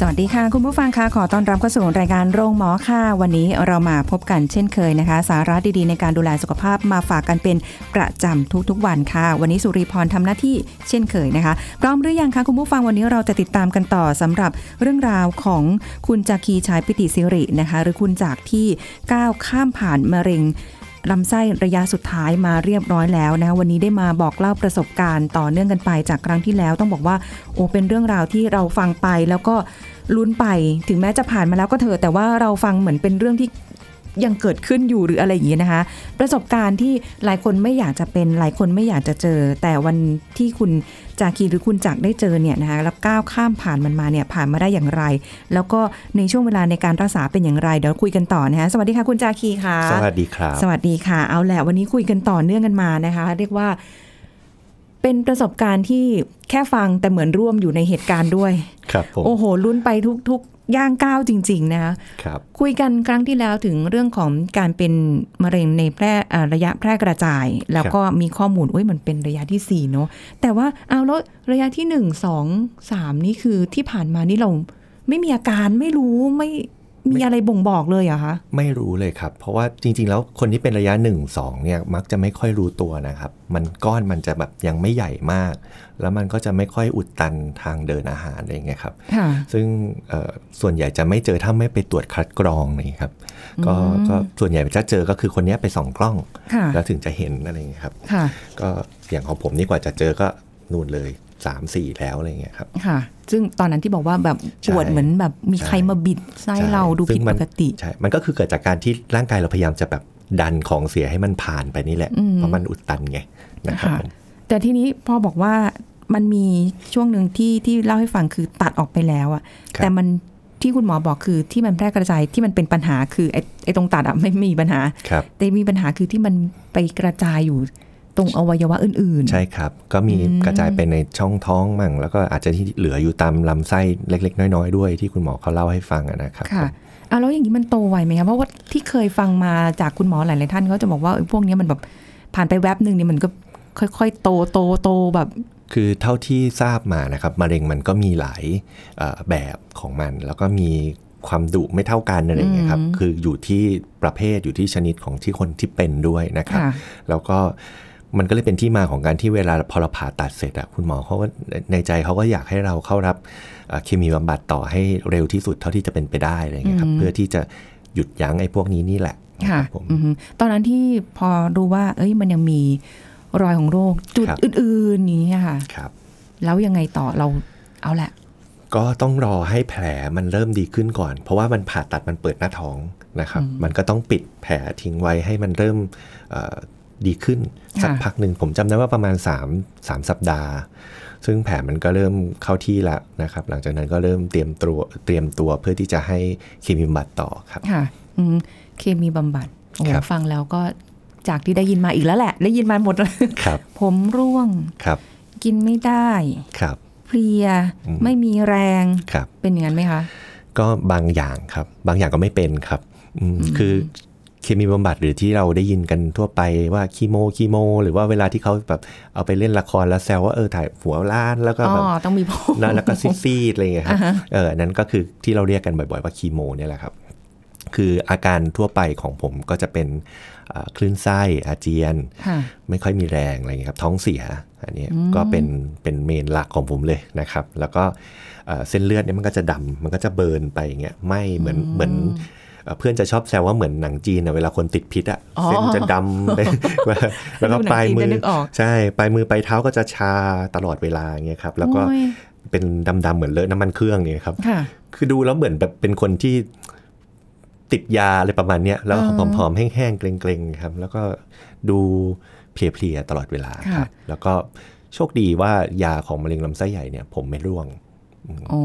สวัสดีค่ะ คุณผู้ฟังค่ะขอต้อนรับเข้าสู่รายการโรงหมอค่ะ วันนี้เรามาพบกันเช่นเคยนะคะ สาระดีๆ ในการดูแลสุขภาพมาฝากกันเป็นประจำทุกๆ วันค่ะ วันนี้สุริพรทำหน้าที่เช่นเคยนะคะพร้อมหรือยังคะคุณผู้ฟังวันนี้เราจะติดตามกันต่อสำหรับเรื่องราวของคุณจากีชายปิติสิรินะคะ หรือคุณจากที่ก้าวข้ามผ่านมะเร็ง ลำไส้ระยะสุดท้ายมาเรียบร้อยแล้วนะคะวันนี้ได้มาบอกเล่าประสบการณ์ต่อเนื่องกันไปจากครั้งที่แล้ว ต้องบอกว่าโอ้เป็นเรื่องราวที่เราฟังไปแล้วก็ลุ้นไปถึงแม้จะผ่านมาแล้วก็เถอะแต่ว่าเราฟังเหมือนเป็นเรื่องที่ยังเกิดขึ้นอยู่หรืออะไรอย่างนี้นะคะ ประสบการณ์ที่หลายคนไม่อยากจะเป็นหลายคนไม่อยากจะเจอ แต่วันที่คุณ จากคีหรือคุณจักรได้เจอเนี่ยนะคะแล้วก้าวข้ามผ่านมันมาเนี่ยผ่านมาได้อย่างไร แล้วก็ในช่วงเวลาในการรักษาเป็นอย่างไร เดี๋ยวคุยกันต่อนะคะสวัสดีค่ะคุณจาคีค่ะ สวัสดีครับ สวัสดีค่ะเอาแหละวันนี้คุยกันต่อเนื่องกันมานะคะ เรียกว่า เป็นประสบการณ์ที่แค่ฟังแต่เหมือนร่วมอยู่ในเหตุการณ์ด้วย ครับผมโอ้โหลุ้นไปทุกๆ ย่างก้าวจริง ๆ นะคะครับคุยกันครั้งที่แล้วถึงเรื่องของการเป็นมะเร็งในแพร่อ่าระยะแพร่กระจาย แล้วก็มีข้อมูลว่ามันเป็นระยะที่สี่เนาะแต่ว่าเอาแล้วระยะที่หนึ่งสองสามนี่คือที่ผ่านมานี่เราไม่มีอาการไม่รู้ไม่ มีอะไรบ่งบอกเลยเหรอะคะ ไม่รู้เลยครับ เพราะว่าจริง ๆ แล้วคนที่เป็นระยะ 1 2เนี่ยมักจะไม่ค่อยรู้ตัวนะครับ มันก้อนมันจะแบบยังไม่ใหญ่มาก แล้วมันก็จะไม่ค่อยอุดตันทางเดินอาหารอะไรอย่างเงี้ยครับค่ะซึ่งเอ่อส่วนใหญ่จะไม่เจอถ้าไม่ไปตรวจคัดกรองนี่ครับก็ก็ส่วนใหญ่จะเจอก็คือคนเนี้ยไปส่องกล้องค่ะแล้วถึงจะเห็นอะไรอย่างเงี้ยครับค่ะก็อย่างของผมนี่กว่าจะเจอก็นู่นเลย 3 4 แล้วอะไรอย่างเงี้ยครับค่ะ ซึ่งตอนนั้นที่บอกว่าแบบใช่ปวดเหมือนแบบมีใครมาบิดไส้ใช่เราดูซึ่ผิดงมัปนกติใช่มันก็คือเกิดจากการที่ร่างกายเราพยายามจะแบบดันของเสียให้มันผ่านไปนี่แหละอืมเพราะมันอุดตันไงนะครับค่ะผมแต่ทีนี้พอบอกว่ามันมีช่วงหนึ่งที่ที่เล่าให้ฟังคือตัดออกไปแล้วอะแต่มันที่คุณหมอบอกคือที่มันแพร่กระจายที่มันเป็นปัญหาคือไอ้ไอ้ตรงตัดอะไม่ไม่มีปัญหาครับแต่มีปัญหาคือที่มันไปกระจายอยู่ ตรงอวัยวะอื่นๆ ใช่ครับ ก็มีอืมกระจายไปในช่องท้องมั่ง แล้วก็อาจจะที่เหลืออยู่ตามลำไส้เล็ก ๆ น้อย ๆ ด้วยที่คุณหมอเขาเล่าให้ฟังอะนะครับค่ะเอาแล้วอย่างนี้มันโตไวไหมคะเพราะว่าที่เคยฟังมาจากคุณหมอหลายๆท่านเขาจะบอกว่าเอ้ยพวกเนี้ยมันแบบผ่านไปแวบหนึ่งเนี่ยมันก็ค่อย ๆ โตโตโตแบบคือเท่าที่ทราบมานะครับมะเร็งมันก็มีหลายเอ่อแบบของมัน แล้วก็มีความดุไม่เท่ากันอะไรอย่างเงี้ยครับอืมคืออยู่ที่ประเภทอยู่ที่ชนิดของที่คนที่เป็นด้วยนะครับค่ะแล้วก็ มันก็เลยเป็นที่มาของการที่เวลาพอเราผ่าตัดเสร็จอะคุณหมอเขาก็ในใจเขาก็อยากให้เราเข้ารับเอ่อเคมีบำบัดต่อให้เร็วที่สุดเท่าที่จะเป็นไปได้อะไรอย่างเงี้ยครับอืมเพื่อที่จะหยุดยั้งไอ้พวกนี้นี่แหละค่ะรับผมอือฮึตอนนั้นที่พอรู้ว่า เอ้ยมันยังมีรอยของโรคจุดครับอื่นๆอย่างนี้ยค่ะครับ แล้วยังไงต่อเราเอาแหละ ก็ต้องรอให้แผลมันเริ่มดีขึ้นก่อน เพราะว่ามันผ่าตัดมันเปิดหน้าท้องนะครับ มันก็ต้องปิดแผลทิ้งไว้ให้มันเริ่มเอ่อ ดีขึ้น สักค่ะพักหนึ่งผมจำได้ว่าประมาณ 3 3 สัปดาห์ ซึ่งแผลมันก็เริ่มเข้าที่แล้วนะครับ หลังจากนั้นก็เริ่มเตรียมตัวเตรียมตัวเพื่อที่จะให้เคมีบำบัดต่อครับค่ะอืมเคมีบำบัดโอ้โหครับฟังแล้วก็จากที่ได้ยินมาอีกแล้วแหละ ได้ยินมาหมดเลยครับผมร่วงครับ กินไม่ได้ครับเพลียอืมไม่มีแรงครับเป็นอย่างนั้นไหมคะ ก็บางอย่างครับ บางอย่างก็ไม่เป็นครับอืมคือ เคมีบำบัดหรือที่เราได้ยินกันทั่วไปว่าคีโมคีโม หรือว่าเวลาที่เขาแบบเอาไปเล่นละครแล้วแซวว่าเออถ่ายหัวล้านแล้วก็อ๋อแบบต้องมีผมแล้วแล้วก็ซีดๆอะไรอย่างเงี้ยครับอ่าฮะเอออันนั้นก็คือที่เราเรียกกันบ่อยๆว่าคีโมเนี่ยแหละครับ คืออาการทั่วไปของผมก็จะเป็นอ่าคลื่นไส้อาเจียนค่ะไม่ค่อยมีแรงอะไรอย่างเงี้ยครับ ท้องเสียอันนี้ก็เป็นเป็นเมนหลักของผมเลยนะครับ แล้วก็เอ่อเส้นเลือดเนี่ยมันก็จะดำมันก็จะเบิร์นไปอย่างเงี้ยไหม่เหมือนเหมือน เอ่อเพื่อนจะชอบแซวว่าเหมือนหนังจีนอะเวลาคนติดพิษอะอ๋อเส้นจะดำไปแล้วก็ปลายมืดูหนังจีนจะอนึกออกใช่ปลายมือปลายเท้าก็จะชาตลอดเวลาอย่างเงี้ยครับ แล้วก็โอ้ยเป็นดำๆเหมือนเลอะน้ำมันเครื่องเนี่ยครับค่ะคือดูแล้วเหมือนแบบเป็นคนที่ติดยาอะไรประมาณเนี้ยแล้วอ่าผอมๆแห้งๆเกรงๆครับ แล้วก็ดูเพลียๆตลอดเวลาครับ แล้วก็โชคดีว่ายาของมะเร็งลำไส้ใหญ่เนี่ย ผมไม่ร่วงอ๋อ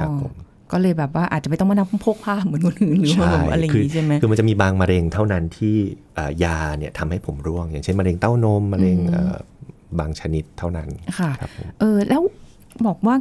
ครับผม ก็เลยแบบว่าอาจจะไม่ต้องมานั่งพกผ้าเหมือนคนอื่นหรือว่าแบบอะไรอย่างนี้ใช่ไหมคือมันจะมีบางมะเร็งเท่านั้นที่เอ่อยาเนี่ยทำให้ผมร่วง อย่างเช่นมะเร็งเต้านมมะเร็งเอ่อบางชนิดเท่านั้นค่ะครับผมเออแล้วบอกว่า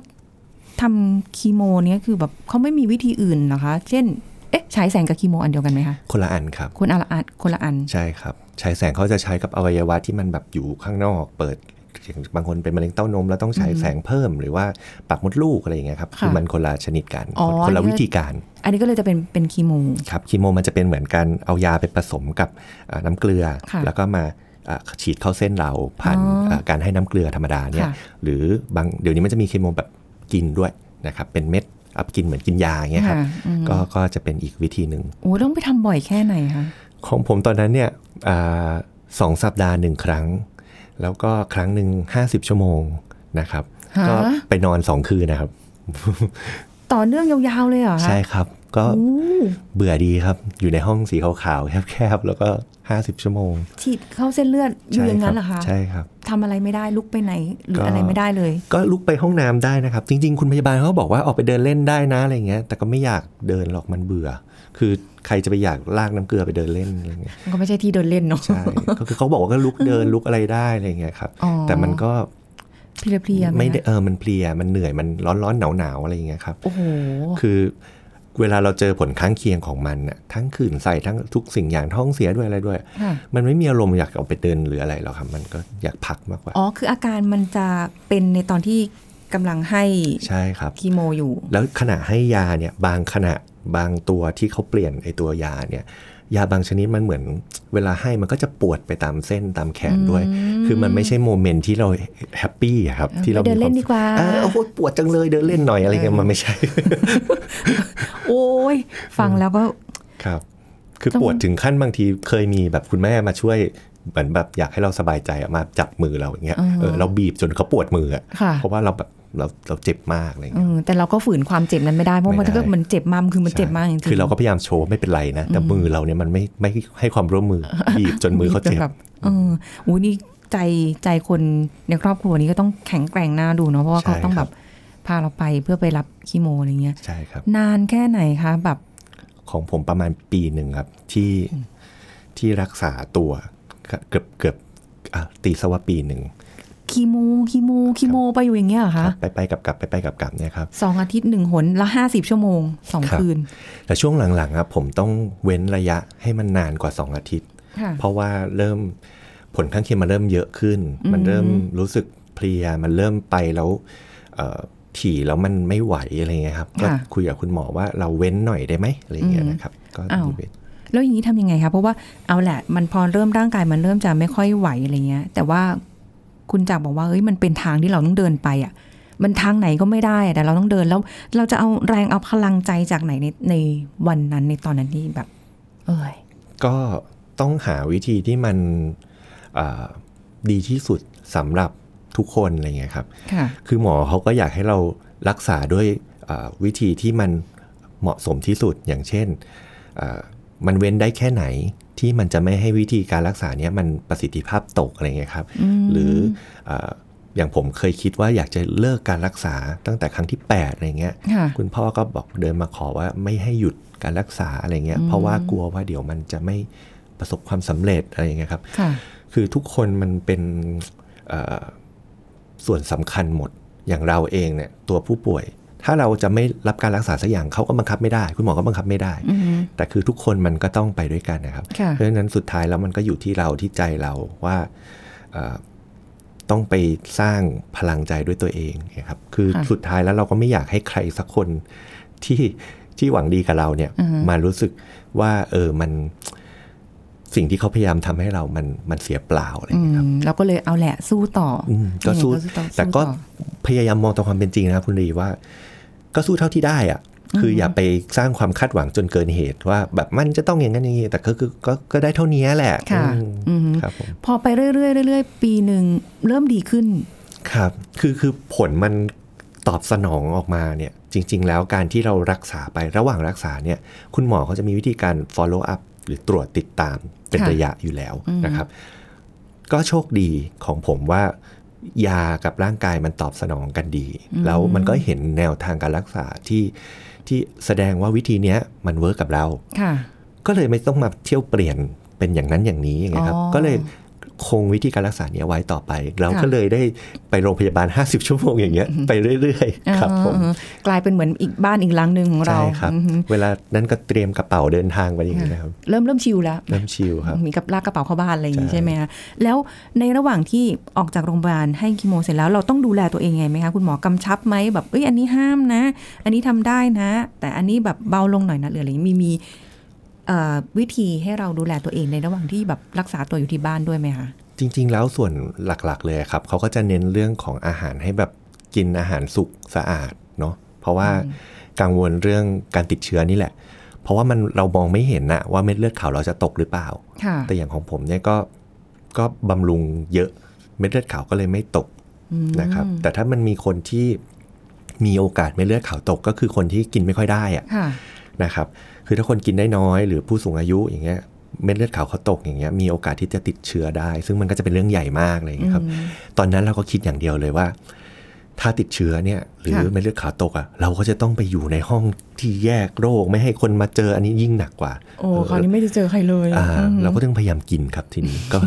ทำคีโมเนี่ยคือแบบเขาไม่มีวิธีอื่นเหรอคะ เช่น เอ๊ะฉายแสงกับคีโมอันเดียวกันไหมคะคนละอันครับคนละอันคนละอันใช่ครับฉายแสงเขาจะใช้กับอวัยวะที่มันแบบอยู่ข้างนอก เปิด อย่างบางคนเป็นมะเร็งเต้านมแล้วต้องฉายแสงเพิ่ม หรือว่าปากมดลูกอะไรอย่างเงี้ยครับค่ะคือมันคนละชนิดกันอ๋อคนละเนี่ยวิธีการ อันนี้ก็เลยจะเป็นเป็นคีโมครับคีโมมันจะเป็นเหมือนกันเอายาไปผสมกับอ่าน้ำเกลือค่ะแล้วก็มาอ่าฉีดเข้าเส้นเราผ่านอ๋ออ่าการให้น้ำเกลือธรรมดาเนี่ยค่ะหรือบางเดี๋ยวนี้มันจะมีคีโมแบบกินด้วยนะครับเป็นเม็ดอับกินเหมือนกินยาอย่างเงี้ยครับค่ะอืมก็ก็จะเป็นอีกวิธีหนึ่งโอ้ต้องไปทำบ่อยแค่ไหนคะของผมตอนนั้นเนี่ยอาสองสัปดาห์หนึ่งครั้ง แล้วก็ครั้งหนึ่งห้าสิบชั่วโมงนะครับฮะก็ไปนอนสองคืนนะครับ ต่อเนื่องยาวๆเลยเหรอคะใช่ครับ ก็โอ้เบื่อดีครับ อยู่ในห้องสีขาวๆแคบๆแล้วก็ห้าสิบชั่วโมง ฉีดเข้าเส้นเลือดอยู่อย่างนั้นเหรอคะใช่ครับทำอะไรไม่ได้ลุกไปไหนหรือก็อะไรไม่ได้เลย ก็ลุกไปห้องน้ำได้นะครับ จริง ๆ คุณพยาบาลเขาก็บอกว่าออกไปเดินเล่นได้นะอะไรเงี้ย แต่ก็ไม่อยากเดินหรอกมันเบื่อ คือใครจะไปอยากลากน้ำเกลือไปเดินเล่นอะไรเงี้ยมันก็ไม่ใช่ที่เดินเล่นเนาะใช่ก็คือเขาบอกว่าก็ลุกเดินลุกอะไรได้อะไรเงี้ยครับอ๋อแต่มันก็เพลียๆหไม่ได้คะเออมันเพลียมันเหนื่อยมันร้อนร้อนหนาวหนาวๆอะไรอย่างเงี้ยครับโอ้โหคือ เวลาเราเจอผลข้างเคียงของมันน่ะทั้งขื่นใส่ทั้งทุกสิ่งอย่างท้องเสียด้วยอะไรด้วยค่ะมันไม่มีอารมณ์อยากออกไปเดินหรืออะไรหรอกครับมันก็อยากพักมากกว่า อ๋อ คืออาการมันจะเป็นในตอนที่กำลังให้ใช่ครับคีโมอยู่ แล้วขณะให้ยาเนี่ยบางขณะบางตัวที่เขาเปลี่ยนไอตัวยาเนี่ยยาบางชนิดมันเหมือน เวลาให้มันก็จะปวดไปตามเส้นตามแขนด้วย คือมันไม่ใช่ moment ที่เรา happy อะครับเออที่เราไปเดินเล่นมีดีกว่าเออโอ้โหปวดจังเลยเดินเล่นหน่อยอะไรเงี้ยมันไม่ใช่ โอ้ยฟังแล้วก็ครับ คือต้องปวดถึงขั้นบางทีเคยมีแบบคุณแม่มาช่วยเหมือนแบบอยากให้เราสบายใจอะมาจับมือเราอย่างเงี้ยเออเราบีบจนเขาปวดมืออะค่ะเพราะว่าเราแบบเราเราเจ็บมากอะไรเอเงี้ยอแต่เราก็ฝืนความเจ็บนั้นไม่ได้เพราะไม่มันได้ถ้าเกิดมันเจ็บมากมันคือมันเจ็บมากจริงๆคือเราก็พยายามโชว์ไม่เป็นไรนะแต่มือเราเนี่ยมันไม่ไม่ให้ความร่วมมือบีบจนมือเขาเจ็บแบบเออโอ้ยนี่ ใจใจคนในครอบครัวนี้ก็ต้องแข็งแกร่งน่าดูเนาะเพราะว่าใช่เขาต้องคแบรับบพาเราไปเพื่อไปรับคีโมอะไรเงี้ยใช่ครับ นานแค่ไหนคะแบบของผมประมาณปีหนึ่งครับที่ที่รักษาตัวเกือบเกือบอะตีซะว่าปีหนึ่งคีโมคีโมคีโมไปอยู่อย่างเงี้ยเหรอคคะรับไปไปกับกลับไปไปกับกลับเนี่ยครับสองอาทิตย์หนึ่งหนแล้วห้าสิบชั่วโมงสองครับคืน แต่ช่วงหลังๆครับผมต้องเว้นระยะให้มันนานกว่า2อาทิตย์ค่ะเพราะว่าเริ่ม ผลข้างเคียงมันเริ่มเยอะขึ้น มันเริ่มรู้สึกเพลีย มันเริ่มไปแล้วเอ่อถี่แล้วมันไม่ไหวอะไรเงี้ยครับ ก็ค่ะคุยกับคุณหมอว่าเราเว้นหน่อยได้ไหมอะไรเงี้ยนะครับ ก็อ้าวมีเว้นแล้วอย่างนี้ทำยังไงคะเพราะว่าเอาแหละมันพอเริ่มร่างกายมันเริ่มจะไม่ค่อยไหวอะไรเงี้ย แต่ว่าคุณจักรบอกว่าเอ้ยมันเป็นทางที่เราต้องเดินไปอะ มันทางไหนก็ไม่ได้อะแต่เราต้องเดินแล้ว เราจะเอาแรงเอาพลังใจจากไหนในในวันนั้นในตอนนั้นที่แบบ เอ้ยก็ต้องหาวิธีที่มันเอ่อ ดีที่สุดสำหรับทุกคนอะไรเงี้ยครับค่ะคือหมอเขาก็อยากให้เรารักษาด้วยเอ่อวิธีที่มันเหมาะสมที่สุดอย่างเช่นเอ่อมันเว้นได้แค่ไหนที่มันจะไม่ให้วิธีการรักษาเนี้ยมันประสิทธิภาพตกอะไรเงี้ยครับ หรือเอ่ออย่างผมเคยคิดว่าอยากจะเลิกการรักษาตั้งแต่ครั้งที่ 8 อะไรเงี้ยค่ะคุณพ่อก็บอกเดินมาขอว่าไม่ให้หยุดการรักษาอะไรเงี้ย เพราะว่ากลัวว่าเดี๋ยวมันจะไม่ประสบความสำเร็จอะไรเงี้ยครับ ค่ะคือทุกคนมันเป็นเอ่อส่วนสำคัญหมดอย่างเราเองเนี่ยตัวผู้ป่วย ถ้าเราจะไม่รับการรักษาสักอย่างเขาก็บังคับไม่ได้ คุณหมอก็บังคับไม่ได้อืมแต่คือทุกคนมันก็ต้องไปด้วยกันนะครับค่ะเพราะฉะนั้นสุดท้ายแล้วมันก็อยู่ที่เราที่ใจเราว่าเอ่อต้องไปสร้างพลังใจด้วยตัวเองนะครับ คือค่ะสุดท้ายแล้วเราก็ไม่อยากให้ใครสักคนที่ที่หวังดีกับเราเนี่ยอือฮึมารู้สึกว่าเออมัน สิ่งที่เขาพยายามทำให้เรามันมันเสียเปล่าอะไรออืย่างเงี้ยครับมเราก็เลยเอาแหละสู้ต่อออืมก็สู้ยังไงต่อแต่ก็สู้อพยายามมองตามความเป็นจริงนะครับคุณรีว่า ก็สู้เท่าที่ได้อะคืออย่าไปสร้างความคาดหวังจนเกินเหตุว่า แบบมันจะต้องอย่างนั้นอย่างนี้แต่ก็คือก็ก็ได้เท่านี้แหละค่ะอืมอืมครับผมพอไปเรื่อยๆเรื่อยๆปีหนึ่งเริ่มดีขึ้น ครับ คือคือผลมันตอบสนองออกมาเนี่ย จริง ๆ แล้วการที่เรารักษาไประหว่างรักษาเนี่ย คุณหมอเขาจะมีวิธีการ follow up หรือตรวจติดตามเป็นค่ะระยะอยู่แล้วนะครับ ก็โชคดีของผมว่ายากับร่างกายมันตอบสนองกันดี แล้วมันก็เห็นแนวทางการรักษาที่ที่แสดงว่าวิธีเนี้ยมันเวิร์กกับเราค่ะก็เลยไม่ต้องมาเที่ยวเปลี่ยนเป็นอย่างนั้นอย่างนี้อย่างเงี้ยครับอ๋อก็เลย คงวิธีการรักษาเนี้ยไว้ต่อไป เราค่ะก็เลยได้ไปโรงพยาบาล 50 ชั่วโมงอย่างเงี้ยไปเรื่อยๆครับผมอ่ากลายเป็นเหมือนอีกบ้านอีกหลังหนึ่งของเราใช่ครับอือฮึเวลานั้นก็เตรียมกระเป๋าเดินทางไปอย่างเงี้ยนะครับเริ่มเริ่มชิลแล้วเริ่มชิลครับมีกับลากกระเป๋าเข้าบ้านอะไรอย่างนี้ใช่ใช่ไหมคะแล้วในระหว่างที่ออกจากโรงพยาบาลให้คีโมเสร็จแล้วเราต้องดูแลตัวเองไงไหมคะคุณหมอกำชับไหมแบบเอ้ยอันนี้ห้ามนะ อันนี้ทำได้นะ แต่อันนี้แบบเบาลงหน่อยนะหรืออะไรอย่างนี้มีมีเอ่อ วิธีให้เราดูแลตัวเองในระหว่างที่แบบรักษาตัวอยู่ที่บ้านด้วยไหมคะจริง ๆ แล้วส่วนหลักๆ เลยครับเขาก็จะเน้นเรื่องของอาหารให้แบบกินอาหารสุกสะอาดเนาะเพราะว่ากังวลเรื่องการติดเชื้อนี่แหละ เพราะว่ามันเรามองไม่เห็นนะว่าเม็ดเลือดขาวเราจะตกหรือเปล่าค่ะแต่อย่างของผมเนี่ยก็ก็บำรุงเยอะเม็ดเลือดขาวก็เลยไม่ตกนะครับ แต่ถ้ามันมีคนที่มีโอกาสเม็ดเลือดขาวตกก็คือคนที่กินไม่ค่อยได้อะค่ะนะครับ คือถ้าคนกินได้น้อยหรือผู้สูงอายุอย่างเงี้ยเม็ดเลือดขาวเขาตกอย่างเงี้ยมีโอกาสที่จะติดเชื้อได้ ซึ่งมันก็จะเป็นเรื่องใหญ่มากอะไรอย่างเงี้ยครับ ตอนนั้นเราก็คิดอย่างเดียวเลยว่า ถ้าติดเชื้อเนี่ย หรือค่ะเม็ดเลือดขาวตกอะเราก็จะต้องไปอยู่ในห้องที่แยกโรคไม่ให้คนมาเจออันนี้ยิ่งหนักกว่า โอ้คราวนี้ไม่ได้เจอใครเลยอ่าอืมเราก็ต้องพยายามกินครับทีนี้ก็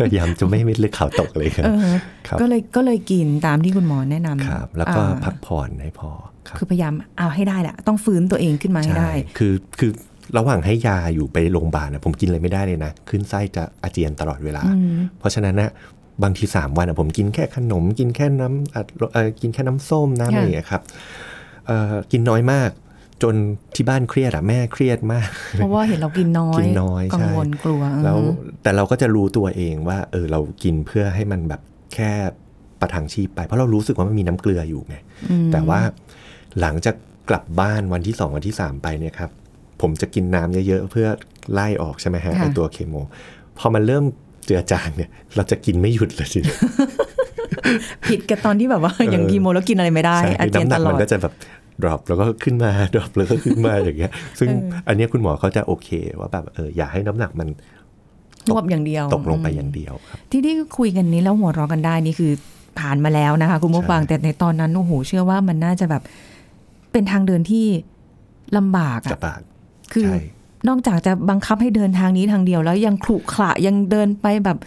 พยายามจะไม่ให้เม็ดเลือดขาวตกเลยครับเออครับก็เลยก็เลยกินตามที่คุณหมอแนะนำครับ แล้วก็อ่าพักผ่อนให้พอ ครับคือพยายามเอาให้ได้แหละต้องฟื้นตัวเองขึ้นมาให้ได้ คือคือระหว่างให้ยาอยู่ไปโรงพยาบาลนะผมกินอะไรไม่ได้เลยนะ ขึ้นไส้จะอาเจียนตลอดเวลา เพราะฉะนั้นนะบางทีสามวันอะผมกินแค่ขนม กินแค่น้ำอัดเอ่อกินแค่น้ำส้มน้ำค่ะอะไรอย่างเงี้ยครับเอ่อกินน้อยมาก จนที่บ้านเครียดอะแม่เครียดมาก เพราะว่าเห็นเรากินน้อยกินน้อยกังใช่วลกลัวแล้วอืมแต่เราก็จะรู้ตัวเองว่า เออเรากินเพื่อให้มันแบบแค่ประทังชีพไป เพราะเรารู้สึกว่ามันมีน้ำเกลืออยู่ไงแต่ว่า หลังจากกลับบ้านวันที่สองวันที่สามไปเนี่ยครับ ผมจะกินน้ำเยอะๆ เพื่อไล่ออกใช่ไหมฮะค่ะไอตัวเคมีพอมันเริ่มเจือจางเนี่ย เราจะกินไม่หยุดเลยทีเดียวผิดกับตอนที่แบบว่าอย่างกีโมแล้วกินอะไรไม่ได้ใช่อาคือเจียนน้ำหนัตกลอมันดก็จะแบบ drop แล้วก็ขึ้นมา drop แล้วก็ขึ้นมาอย่างเงี้ย ซึ่งอันเนี้ยคุณหมอเขาจะโอเคว่าแบบเอออย่าให้น้ำหนักมันรวบอย่างเดียว ตกลงไปอย่างเดียวครับ ที่ที่คุยกันนี้แล้วหัวเราะกันได้นี่คือผ่านมาแล้วนะคะ คุณผู้ฟังใช่แต่ในตอนนั้นโอ้โหเชื่อว่ามันน่าจะแบบ เป็นทางเดินที่ลำบากจะอะปากคือใช่นอกจากจะบังคับให้เดินทางนี้ทางเดียว แล้วยังขรุขระยังเดินไปแบบ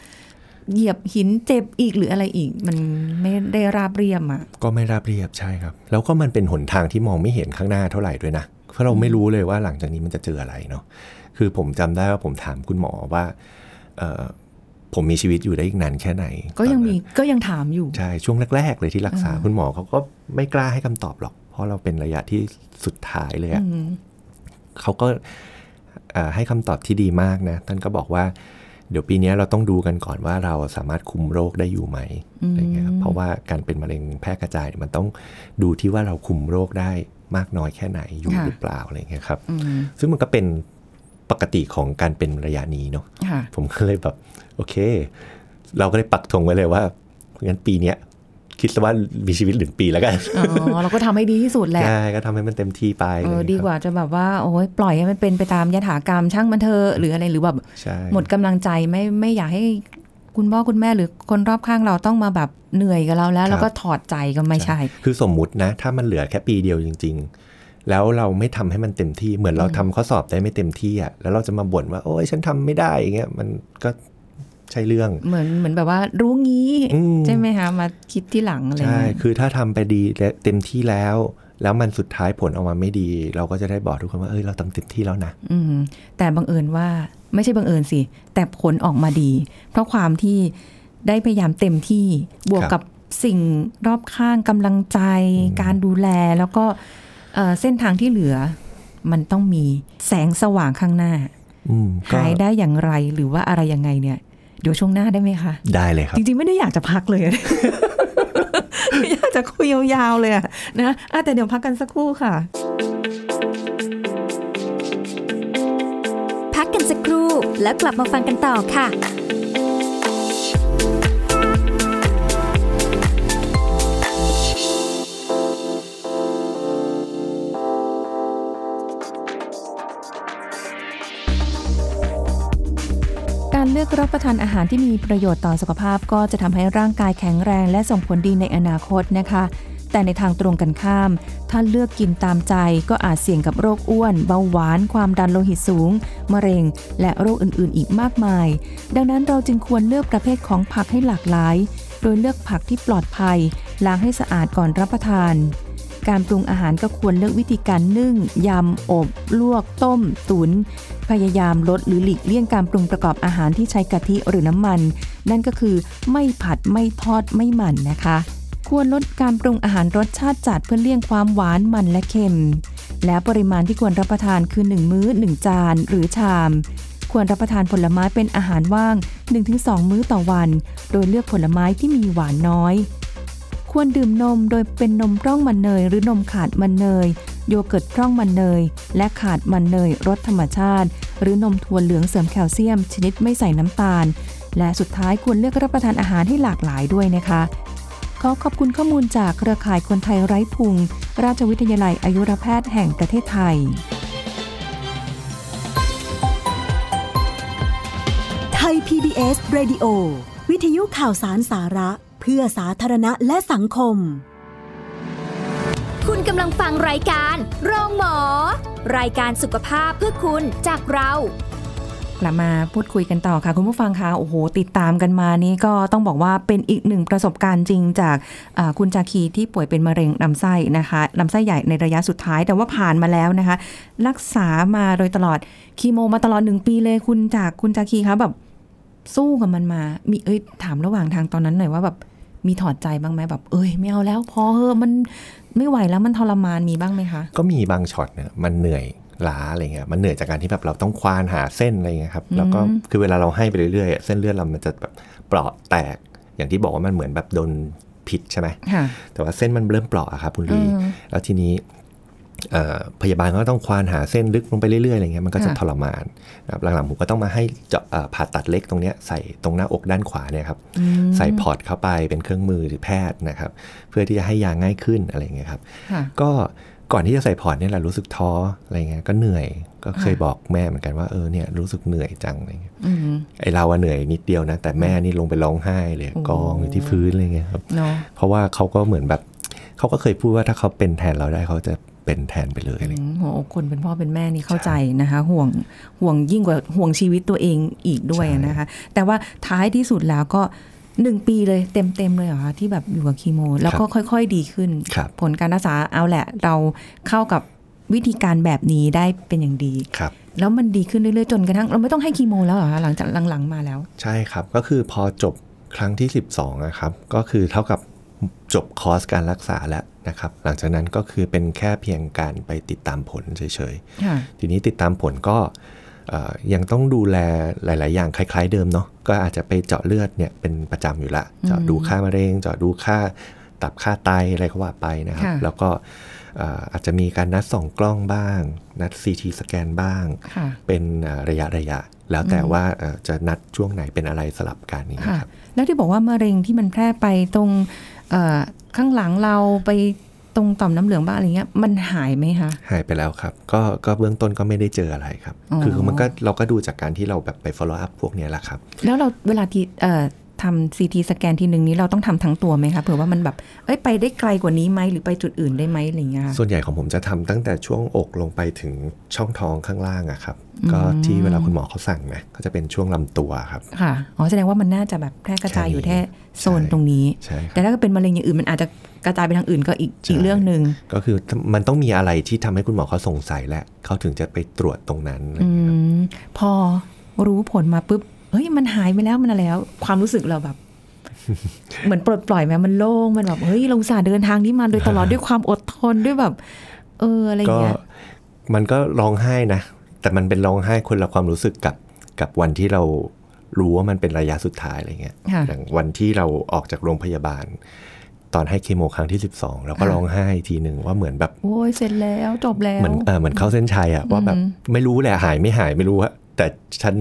เหยียบหินเจ็บอีกหรืออะไรอีก มันไม่ได้ราบเรียมอะก็ไม่ราบเรียบใช่ครับ แล้วก็มันเป็นหนทางที่มองไม่เห็นข้างหน้าเท่าไหร่ด้วยนะเพราะเราไม่รู้เลยว่าหลังจากนี้มันจะเจออะไรเนาะคือผมจำได้ว่าผมถามคุณหมอว่าเอ่อผมมีชีวิตอยู่ได้อีกนานแค่ไหน ก็ยังมีตอนนั้นก็ยังถามอยู่ใช่ช่วงแรก ๆ เลยที่รักษาคุณหมอเขาก็ไม่กล้าให้คำตอบหรอก เพราะเราเป็นระยะที่สุดท้ายเลยอะเขาก็เอ่อให้คำตอบที่ดีมากนะ ท่านก็บอกว่า เดี๋ยวปีนี้เราต้องดูกันก่อนว่าเราสามารถคุมโรคได้อยู่ไหมอะไรเงี้ยครับเพราะว่าการเป็นมะเร็งแพร่กระจายเนี่ยมันต้องดูที่ว่าเราคุมโรคได้มากน้อยแค่ไหนอยู่ค่ะหรือเปล่าอะไรเงี้ยครับอืมซึ่งมันก็เป็นปกติของการเป็นระยะนี้เนาะค่ะผมก็เลยแบบ โอเค เราก็เลยปักธงไว้เลยว่างั้นปีเนี้ย คิดซะว่ามีชีวิตหนึ่งปีแล้วกันอ๋อเราก็ทำให้ดีที่สุดแหละใช่ก็ทำให้มันเต็มที่ไปเออลยดีกว่าจะแบบว่าโอ้ยปล่อยให้มันเป็นไปตามยถากรรมช่างมันเถอะหรืออะไรหรือแบบใช่หมดกำลังใจไม่ไม่อยากให้คุณพ่อคุณแม่หรือคนรอบข้างเราต้องมาแบบเหนื่อยกับเราแล้ว แล้วก็ถอดใจก็ไม่ใช่ คือสมมุตินะ ถ้ามันเหลือแค่ปีเดียวจริง ๆ แล้วเราไม่ทำให้มันเต็มที่เหมือนเราทำข้อสอบได้ไม่เต็มที่อะแล้วเราจะมาบ่นว่า โอ้ยฉันทำไม่ได้อย่างเงี้ยมันก็ ใช่เรื่อง เหมือนเหมือนแบบว่ารู้งี้อืมใช่ไหมคะมาคิดที่หลังอะไรใช่เงี้ยคือถ้าทำไปดีและเต็มที่แล้ว แล้วมันสุดท้ายผลออกมาไม่ดี เราก็จะได้บอกทุกคนว่าเอ้ยเราทำเต็มที่แล้วนะอืมแต่บังเอิญว่าไม่ใช่บังเอิญสิ แต่ผลออกมาดี เพราะความที่ได้พยายามเต็มที่บวกครับกับสิ่งรอบข้างกำลังใจ การดูแลแล้วก็เอ่อเส้นทางที่เหลือ มันต้องมีแสงสว่างข้างหน้าอืมก็หายได้อย่างไรหรือว่าอะไรยังไงเนี่ย เดี๋ยวช่วงหน้าได้ไหมคะ ได้เลยครับ จริงๆ ไม่ได้อยากจะพักเลย อยากจะคุยยาวๆเลยอะนะอะแต่เดี๋ยวพักกันสักครู่ค่ะ พักกันสักครู่แล้วกลับมาฟังกันต่อค่ะ อกรับประทานอาหารที่มีประโยชน์ต่อสุขภาพก็จะทำให้ร่างกายแข็งแรงและส่งผลดีในอนาคตนะคะ แต่ในทางตรงกันข้าม ถ้าเลือกกินตามใจก็อาจเสี่ยงกับโรคอ้วน เบาหวาน ความดันโลหิตสูง มะเร็ง และโรคอื่นๆ อีกมากมาย ดังนั้นเราจึงควรเลือกประเภทของผักให้หลากหลาย โดยเลือกผักที่ปลอดภัย ล้างให้สะอาดก่อนรับประทาน การปรุงอาหารก็ควรเลือกวิธีการนึ่ง ยำ อบ ลวก ต้ม ตุน พยายามลดหรือหลีกเลี่ยงการปรุงประกอบอาหารที่ใช้กะทิหรือน้ำมัน นั่นก็คือไม่ผัดไม่ทอดไม่หมั่นนะคะ ควรลดการปรุงอาหารรสชาติจัดเพื่อเลี่ยงความหวานมันและเค็ม และปริมาณที่ควรรับประทานคือ 1 มื้อ 1 จาน หรือชาม ควรรับประทานผลไม้เป็นอาหารว่าง 1-2 มื้อต่อวัน โดยเลือกผลไม้ที่มีหวานน้อยควรดื่มนมโดยเป็นนมร่องมันเนยหรือนมขาดมันเนย โยเกิร์ตพร่องมันเนย และขาดมันเนยรสธรรมชาติ หรือนมถั่วเหลืองเสริมแคลเซียม ชนิดไม่ใส่น้ำตาล และสุดท้ายควรเลือกรับประทานอาหารให้หลากหลายด้วยนะคะ ขอขอบคุณข้อมูลจากเครือข่ายคนไทยไร้พุง ราชวิทยาลัยอายุรแพทย์แห่งประเทศไทย ไทย PBS Radio วิทยุข่าวสารสาระ เพื่อสาธารณะและสังคม คุณกำลังฟังรายการโรงหมอ รายการสุขภาพเพื่อคุณจากเรา กลับมาพูดคุยกันต่อค่ะ คุณผู้ฟังคะโอ้โห ติดตามกันมานี่ก็ต้องบอกว่าเป็นอีกหนึ่งประสบการณ์จริงจากอ่าคุณจาคีที่ป่วยเป็นมะเร็งลำไส้นะคะลำไส้ใหญ่ในระยะสุดท้ายแต่ว่าผ่านมาแล้วนะคะ รักษามาโดยตลอดคีโมมาตลอดหนึ่งปีเลยคุณจากคุณจาคีคะแบบสู้กับมันมา มีเอ้ยถามระหว่างทางตอนนั้นหน่อยว่าแบบ มีถอดใจบ้างไหมแบบ เอ้ยไม่เอาแล้ว พอเถอะมันไม่ไหวแล้วมันทรมานมีบ้างไหมคะ ก็มีบางช็อตเนี่ยมันเหนื่อยล้าอะไรเงี้ยมันเหนื่อยจากการที่แบบเราต้องควานหาเส้นอะไรเงี้ยครับแล้วก็คือเวลาเราให้ไปเรื่อยๆ เส้นเลือดเรามันจะแบบเปราะแตก อย่างที่บอกว่ามันเหมือนแบบโดนผิดใช่ไหมค่ะแต่ว่าเส้นมันเริ่มเปราะอะครับคุณลีอืมแล้วทีนี้เอ่อ พยาบาลก็ต้องควานหาเส้นลึกลงไปเรื่อยๆอะไรเงี้ยมันก็จะค่ะทรมานนะครับหลังๆผมก็ต้องมาให้เจาะเอ่อผ่าตัดเล็กตรงเนี้ยใส่ตรงหน้าอกด้านขวาเนี่ยครับใส่พอร์ตเข้าไปเป็นเครื่องมือแพทย์นะครับ เพื่อที่จะให้ยาง่ายขึ้นอะไรเงี้ยครับค่ะก็ก่อนที่จะใส่พอร์ตเนี่ยแหละรู้สึกท้ออะไรเงี้ยก็เหนื่อยก็เคยบอกแม่เหมือนกันว่าเออเนี่ยรู้สึกเหนื่อยจังอะไรเงี้ยอืมไอเราอะเหนื่อยนิดเดียวนะ แต่แม่นี่ลงไปร้องไห้เลยโอ้กองอยู่ที่พื้นอะไรเงี้ยครับเนาะเพราะว่าเขาก็เหมือนแบบเขาก็เคยพูดว่าถ้าเขาเป็นแทนเราได้เขาจะ เป็นแทนไปเลยอะไรอืเงี้ยมหัวอกคนเป็นพ่อเป็นแม่นี่เข้าใจนะคะ ห่วงห่วงยิ่งกว่าห่วงชีวิตตัวเองอีกด้วยใช่นะคะ แต่ว่าท้ายที่สุดแล้วก็หนึ่งปีเลยเต็มเต็มๆเลยเหรอคะที่แบบอยู่กับคีโม แล้วก็ค่อย ๆ ดีขึ้นครับผลการรักษาเอาแหละ เราเข้ากับวิธีการแบบนี้ได้เป็นอย่างดีครับ แล้วมันดีขึ้นเรื่อยๆ จนกระทั่งเราไม่ต้องให้คีโม แล้วเหรอคะหลังจากหลังๆมาแล้ว ใช่ครับก็คือพอจบครั้งที่ 12นะครับก็คือเท่ากับจบคอร์สการรักษาแล้ว นะครับ หลังจากนั้นก็คือเป็นแค่เพียงการไปติดตามผลเฉยๆค่ะทีนี้ติดตามผลก็เอ่อยังต้องดูแลหลาย ๆ อย่างคล้าย ๆ เดิมเนาะ ก็อาจจะไปเจาะเลือดเนี่ยเป็นประจำอยู่ละ เจาะดูค่ามะเร็ง เจาะดูค่าตับค่าไตอะไรก็ว่าไปนะครับค่ะแล้วก็เอ่ออาจจะมีการนัดส่องกล้องบ้าง นัด CT สแกนบ้างค่ะเป็นเอ่อระยะระยะ แล้วแต่ว่าเอ่อจะนัดช่วงไหนเป็นอะไรสลับกันนี้ค่ะนะครับ แล้วที่บอกว่ามะเร็งที่มันแพร่ไปตรงเอ่อ ข้างหลังเราไปตรงต่อมน้ำเหลืองบ้างอะไรเงี้ยมันหายไหมคะหายไปแล้วครับ ก็ก็เบื้องต้นก็ไม่ได้เจออะไรครับอ๋อคือมันก็เราก็ดูจากการที่เราแบบไป follow up พวกเนี้ยแหละครับ แล้วเราเวลาที่เอ่อ ทำซีทีสแกนทีหนึ่งนี้เราต้องทำทั้งตัวไหมคะเผื่อว่ามันแบบเอ้ยไปได้ไกลกว่านี้ไหมหรือไปจุดอื่นได้ไหมอะไรเงี้ยค่ะส่วนใหญ่ของผมจะทำตั้งแต่ช่วงอกลงไปถึงช่องท้องข้างล่างอะครับ ก็ที่เวลาคุณหมอเขาสั่งนะก็จะเป็นช่วงลำตัวครับค่ะอ๋อแสดงว่ามันน่าจะแบบแพร่กระจายอยู่แค่โซนตรงนี้ใช่ครับแต่ถ้าเกิดเป็นมะเร็งอย่างอื่นมันอาจจะกระจายไปทางอื่นก็อีกใช่อีกเรื่องหนึ่งก็คือมันต้องมีอะไรที่ทำให้คุณหมอเขาสงสัยแหละเขาถึงจะไปตรวจตรงนั้นอะไรออืย่างเงี้ยครับมพอรู้ผลมาปุ๊บเฮ้ยมันหายไปแล้วมันอะไรแล้ว ความรู้สึกเราแบบ เหมือนปลดปล่อยไหมมันโล่งมันแบบเฮ้ยเราอุตส่าห์เดินทางนี้มาโดยตลอดด้วยความอดทนด้วยแบบ เอออะไรอย่างก็เงี้ยมันก็ร้องไห้นะ แต่มันเป็นร้องไห้คนละความรู้สึกกับกับวันที่เรารู้ว่ามันเป็นระยะสุดท้ายอะไรเงี้ยค่ะอย่างวันที่เราออกจากโรงพยาบาล ตอนให้เคมีครั้งที่ 12 เราก็ค่ะร้องไห้ทีหนึ่งว่าเหมือนแบบ โอ้ยเสร็จแล้วจบแล้วเหมือนเออเหมือนเข้าเส้นชัยอะว่าแบบอืมไม่รู้แหละหายไม่หายไม่รู้อะแต่ฉัน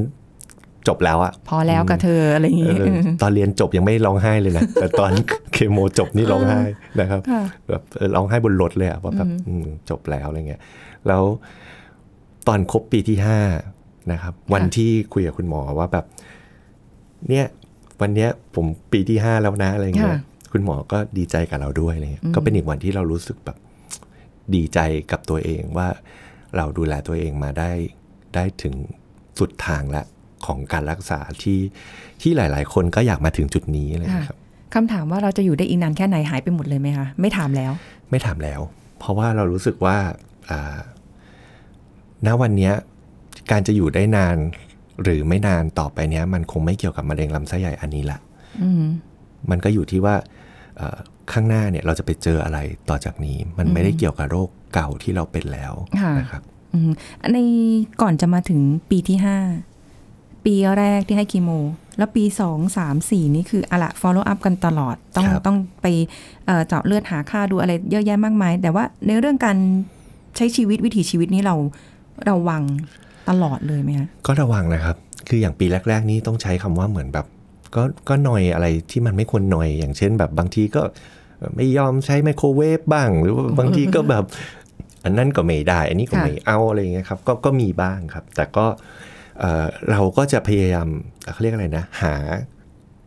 จบแล้วอะพอแล้วกับเธออะไรอย่างเองี้อตอนเรียนจบยังไม่ร้องไห้เลยนะ แต่ตอนเคโมจบนี่ร้องไห้นะครับค่ะแบบเออร้องไห้บนรถเลยอะว่าแบบอืมจบแล้วอะไรเงี้ยแล้วตอนครบปีที่ห้านะครับ วันที่คุยกับคุณหมอว่าแบบ เนี่ยวันเนี้ยผมปีที่ห้าแล้วนะอะไรเงี้ยค่ะคุณหมอก็ดีใจกับเราด้วยอะไรเงี้ยอืมก็เป็นอีกวันที่เรารู้สึกแบบดีใจกับตัวเองว่าเราดูแลตัวเองมาได้ได้ถึงสุดทางละ ของการรักษาที่ที่หลาย ๆ คนก็อยากมาถึงจุดนี้อะไรเลยครับคำถามว่าเราจะอยู่ได้อีกนานแค่ไหนหายไปหมดเลยไหมคะไม่ถามแล้ว ไม่ถามแล้ว เพราะว่าเรารู้สึกว่าอ่าณวันเนี้ยการจะอยู่ได้นานหรือไม่นานต่อไปเนี้ย มันคงไม่เกี่ยวกับมะเร็งลำไส้ใหญ่อันนี้ละอืมมันก็อยู่ที่ว่าเอ่อข้างหน้าเนี่ยเราจะไปเจออะไรต่อจากนี้ มันไม่ได้เกี่ยวกับโรคเก่าที่เราเป็นแล้วค่ะนะครับอืมในก่อนจะมาถึงปีที่ห้า ปีแรกที่ให้คีโม แล้วปีสองสามสี่นี่คืออะละ follow up กันตลอด ต้องครับต้องไปเอ่อเจาะเลือดหาค่าดูอะไรเยอะแยะมากมาย แต่ว่าในเรื่องการใช้ชีวิตวิถีชีวิตนี้เราระวังตลอดเลยไหมคะก็ระวังนะครับ คืออย่างปีแรก ๆ นี้ต้องใช้คำว่าเหมือนแบบก็ก็หน่อยอะไรที่มันไม่ควรหน่อย อย่างเช่น แบบบางทีก็ไม่ยอมใช้ไมโครเวฟบ้าง หรือว่าบางทีก็แบบ อันนั้นก็ไม่ได้ อันนี้ก็ค่ะไม่เอาอะไรอย่างเงี้ยครับ ก็ก็มีบ้างครับ แต่ก็ เอ่อเราก็จะพยายามเขาเรียกอะไรนะ หา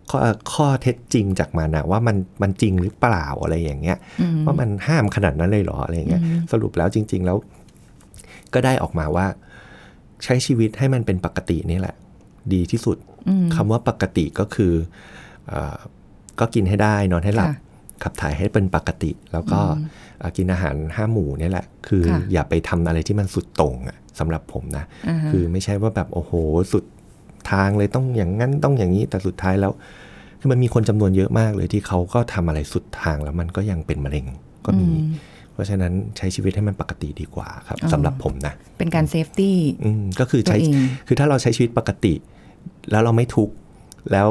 ข้อข้อเท็จจริงจากมันนะว่ามันมันจริงหรือเปล่าอะไรอย่างเงี้ยอืมว่ามันห้ามขนาดนั้นเลยเหรออะไรอย่างเงี้ยสรุปแล้วจริง ๆ แล้ว ก็ได้ออกมาว่า ใช้ชีวิตให้มันเป็นปกตินี่แหละ ดีที่สุดอืมคำว่าปกติก็คือเออก็กินให้ได้นอนให้หลับค่ะ ขับถ่ายให้เป็นปกติ แล้วก็เอ่อกินอาหารห้าหมู่นี่แหละ คือค่ะอย่าไปทำอะไรที่มันสุดโต่งอะสำหรับผมนะอ่าฮะคือไม่ใช่ว่าแบบโอ้โหสุดทางเลยต้องอย่างนั้นต้องอย่างนี้แต่สุดท้ายแล้วคือมันมีคนจำนวนเยอะมากเลยที่เขาก็ทำอะไรสุดทางแล้วมันก็ยังเป็นมะเร็งก็มีอืมเพราะฉะนั้นใช้ชีวิตให้มันปกติดีกว่าครับอ๋อสำหรับผมนะ เป็นการเซฟตี้อืมก็คือใช้ตัวเองคือถ้าเราใช้ชีวิตปกติ แล้วเราไม่ทุกข์แล้ว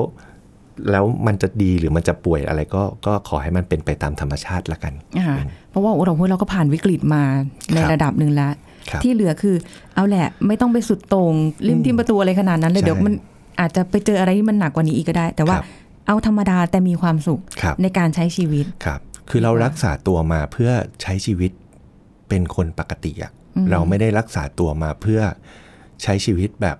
แล้วมันจะดีหรือมันจะป่วยอะไรก็ก็ขอให้มันเป็นไปตามธรรมชาติละกันอ่าเพราะว่าเราพวกเราก็ผ่านวิกฤตมาในครับระดับหนึ่งแล้วครับที่เหลือคือเอาแหละไม่ต้องไปสุดโต่งริมทิมประตูอะไรขนาดนั้นเลยใช่เดี๋ยวมันอาจจะไปเจออะไรที่มันหนักกว่านี้อีกก็ได้ แต่ว่าครับเอาธรรมดาแต่มีความสุขครับในการใช้ชีวิตครับ คือเรารักษาตัวมาเพื่อใช้ชีวิตเป็นคนปกติอะอืมเราไม่ได้รักษาตัวมาเพื่อใช้ชีวิตแบบ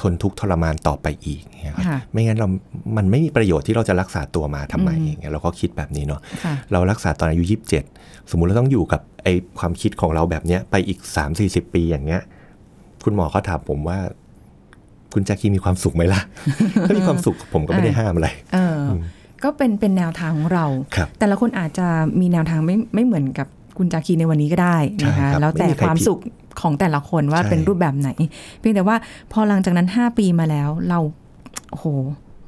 ทนทุกข์ทรมานต่อไปอีกอย่างเงี้ยครับค่ะไม่งั้นเรา มันไม่มีประโยชน์ที่เราจะรักษาตัวมาทำไมอืมอย่างเงี้ยเราก็คิดแบบนี้เนาะค่ะเรารักษาตอนอายุ27สมมุติเราต้องอยู่กับไอความคิดของเราแบบเนี้ยไปอีก3-40ปีอย่างเงี้ย คุณหมอเขาถามผมว่า คุณแจ็คกี้มีความสุขไหมล่ะถ้ามีความสุขผมก็ไม่ได้ห้ามอะไรเอออก็เป็นเป็นแนวทางของเราครับแต่ละคนอาจจะมีแนวทางไม่ไม่เหมือนกับคุณจาคีในวันนี้ก็ได้นะใช่คะครับแล้วแต่ไม่มีใครความผิดสุข ของแต่ละคนว่าใช่เป็นรูปแบบไหน เพียงแต่ว่าพอหลังจากนั้น 5 ปีมาแล้ว เราโอ้โห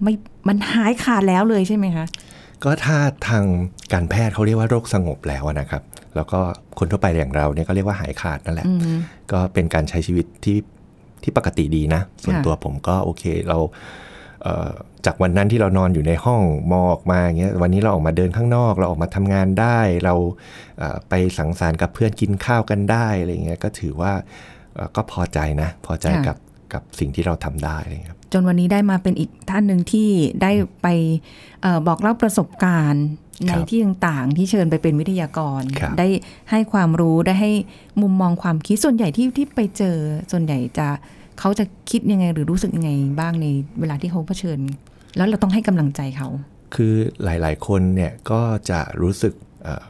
ไม่มันหายขาดแล้วเลยใช่ไหมคะก็ถ้าทางการแพทย์เขาเรียกว่าโรคสงบแล้วนะครับ แล้วก็คนทั่วไปอย่างเราเนี่ยก็เรียกว่าหายขาดนั่นแหละอืมก็เป็นการใช้ชีวิตที่ที่ปกติดีนะ ส่วนค่ะตัวผมก็โอเคเราเอ่อ จากวันนั้นที่เรานอนอยู่ในห้องมองออกมาอย่างเงี้ยวันนี้เราออกมาเดินข้างนอก เราออกมาทำงานได้ เราเอ่อไปสังสรรค์กับเพื่อนกินข้าวกันได้อะไรเงี้ยก็ถือว่าเอ่อก็พอใจนะ พอใจกับกับสิ่งที่เราทำได้อะไรเงี้ยครับจนวันนี้ได้มาเป็นอีกท่านหนึ่งที่ได้ไปเออบอกเล่าประสบการณ์ในครับที่ต่างๆ ที่เชิญไปเป็นวิทยากรครับได้ให้ความรู้ได้ให้มุมมองความคิดส่วนใหญ่ที่ที่ไปเจอส่วนใหญ่จะ เขาจะคิดยังไงหรือรู้สึกยังไงบ้างในเวลาที่เขาเผชิญ แล้วเราต้องให้กำลังใจเขา คือหลายๆ คนเนี่ยก็จะรู้สึกเอ่อ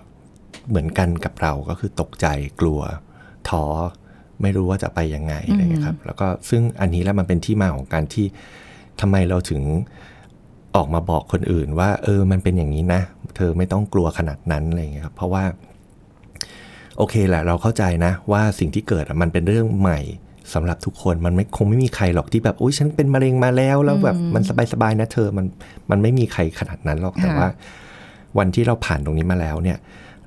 เหมือนกันกับเราก็คือตกใจกลัวท้อไม่รู้ว่าจะไปยังไงอะไรเงี้ยครับ แล้วก็ซึ่งอันนี้แล้วมันเป็นที่มาของการที่ทำไมเราถึงออกมาบอกคนอื่นว่า เออมันเป็นอย่างนี้นะ เธอไม่ต้องกลัวขนาดนั้นอะไรเงี้ยครับเพราะว่า โอเคแหละเราเข้าใจนะ ว่าสิ่งที่เกิดอะมันเป็นเรื่องใหม่ สำหรับทุกคนมันไม่คงไม่มีใครหรอกที่แบบอุ้ยฉันเป็นมะเร็งมาแล้วแล้วแบบมันสบายๆนะเธอมันมันไม่มีใครขนาดนั้นหรอกแต่ค่ะว่า วันที่เราผ่านตรงนี้มาแล้วเนี่ย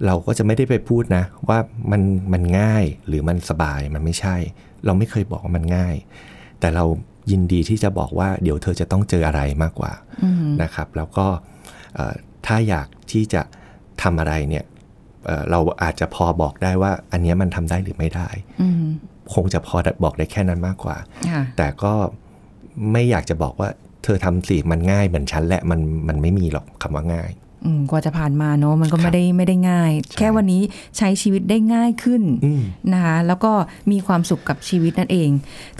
เราก็จะไม่ได้ไปพูดนะ ว่ามันมันง่ายหรือมันสบายมันไม่ใช่ เราไม่เคยบอกว่ามันง่าย แต่เรายินดีที่จะบอกว่าเดี๋ยวเธอจะต้องเจออะไรมากกว่าอืมนะครับ แล้วก็เอ่อถ้าอยากที่จะทำอะไรเนี่ยเอ่อเราอาจจะพอบอกได้ว่าอันเนี้ยมันทำได้หรือไม่ได้อืม คงจะพอบอกได้แค่นั้นมากกว่าค่ะแต่ก็ไม่อยากจะบอกว่าเธอทำสิมันง่ายเหมือนฉันแหละมันมันไม่มีหรอกคำว่าง่ายอืมกว่าจะผ่านมาเนอะมันก็ครับไม่ได้ไม่ได้ง่ายใช่แค่วันนี้ใช้ชีวิตได้ง่ายขึ้นอืมนะคะแล้วก็มีความสุขกับชีวิตนั่นเอง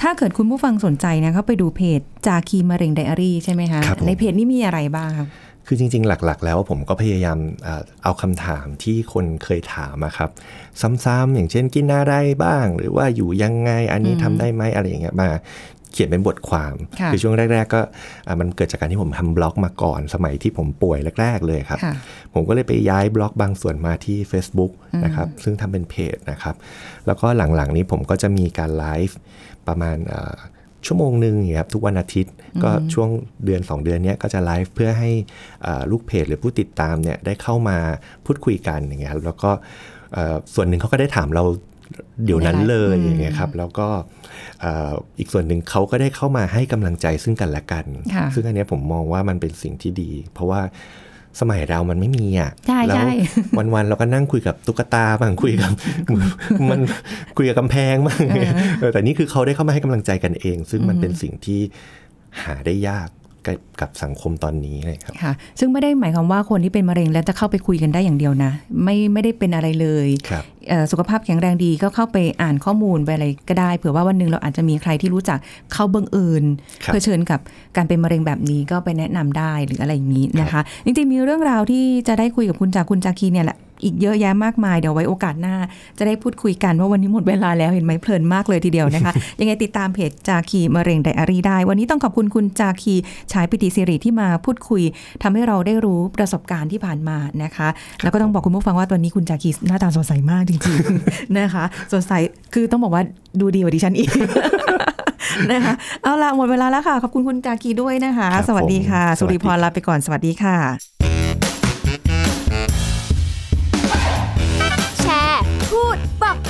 ถ้าเกิดคุณผู้ฟังสนใจนะเขาไปดูเพจจาคีมะเร็งไดอารี่ใช่ไหมคะครับผมในเพจนี้มีอะไรบ้างครับ คือจริงๆ หลักๆ แล้วผมก็พยายามเอ่อเอาคำถามที่คนเคยถามอะครับ ซ้ำๆอย่างเช่นกินอะไรบ้าง หรือว่าอยู่ยังไงอันนี้ทำได้ไหมอะไรอย่างเงี้ยมาเขียนเป็นบทความค่ะอช่วงแรก ๆ ก็อะมันเกิดจากการที่ผมทำบล็อกมาก่อน สมัยที่ผมป่วยแรก ๆ เลยครับค่ะผมก็เลยไปย้ายบล็อกบางส่วนมาที่ Facebook นะครับ ซึ่งทำเป็นเพจนะครับ แล้วก็หลังๆนี้ผมก็จะมีการไลฟ์ประมาณเอ่อ ชั่วโมงหนึ่งอย่างเงี้ยครับทุกวันอาทิตย์ก็ช่วงเดือน 2 เดือนเนี้ยก็จะไลฟ์เพื่อให้เอ่อลูกเพจหรือผู้ติดตามเนี่ยได้เข้ามาพูดคุยกันอย่างเงี้ยครับแล้วก็เอ่อส่วนหนึ่งเขาก็ได้ถามเราเดี๋ยวนั้นเลยในไลฟ์อย่างเงี้ยครับแล้วก็เอ่ออีกส่วนหนึ่งเขาก็ได้เข้ามาให้กำลังใจซึ่งกันและกันค่ะซึ่งอันเนี้ยผมมองว่ามันเป็นสิ่งที่ดี เพราะว่า สมัยเรามันไม่มีอะใช่แล้วใช่วันๆเราก็นั่งคุยกับตุ๊กตาบ้างคุยกับมันคุยกับกำแพงบ้างเออแต่นี่คือเขาได้เข้ามาให้กำลังใจกันเอง ซึ่งมันเป็นสิ่งที่หาได้ยาก กับกับสังคมตอนนี้เลยครับค่ะ ซึ่งไม่ได้หมายความว่าคนที่เป็นมะเร็งแล้วจะเข้าไปคุยกันได้อย่างเดียวนะ ไม่ไม่ได้เป็นอะไรเลยครับเอ่อสุขภาพแข็งแรงดีก็เข้าไปอ่านข้อมูลไปอะไรก็ได้เผื่อว่าวันหนึ่งเราอาจจะมีใครที่รู้จักเข้าเบื้องเอิญครับเผชิญกับการเป็นมะเร็งแบบนี้ก็ไปแนะนำได้หรืออะไรอย่างนี้นะคะจริงๆมีเรื่องราวที่จะได้คุยกับคุณจากคุณจาคีเนี่ยแหละ อีกเยอะแยะมากมาย เดี๋ยวไว้โอกาสหน้า จะได้พูดคุยกันว่าวันนี้หมดเวลาแล้วเห็นไหมเพลินมากเลยทีเดียวนะคะ ยังไงติดตามเพจจาคีมะเร็งไดอารี่ได้ วันนี้ต้องขอบคุณคุณจาคีฉายปิติสิริที่มาพูดคุยทำให้เราได้รู้ประสบการณ์ที่ผ่านมานะคะ แล้วก็ต้องบอกคุณผู้ฟังว่าตอนนี้คุณจาคีหน้าตาสดใสมากจริงๆนะคะสดใสคือต้องบอกว่าดูดีกว่าดิฉันอีกนะคะเอาละหมดเวลาแล้วค่ะ ขอบคุณคุณจาคีด้วยนะคะครับสวัสดีค่ะผมสุริพรสวัสดีลาไปก่อนสวัสดีค่ะ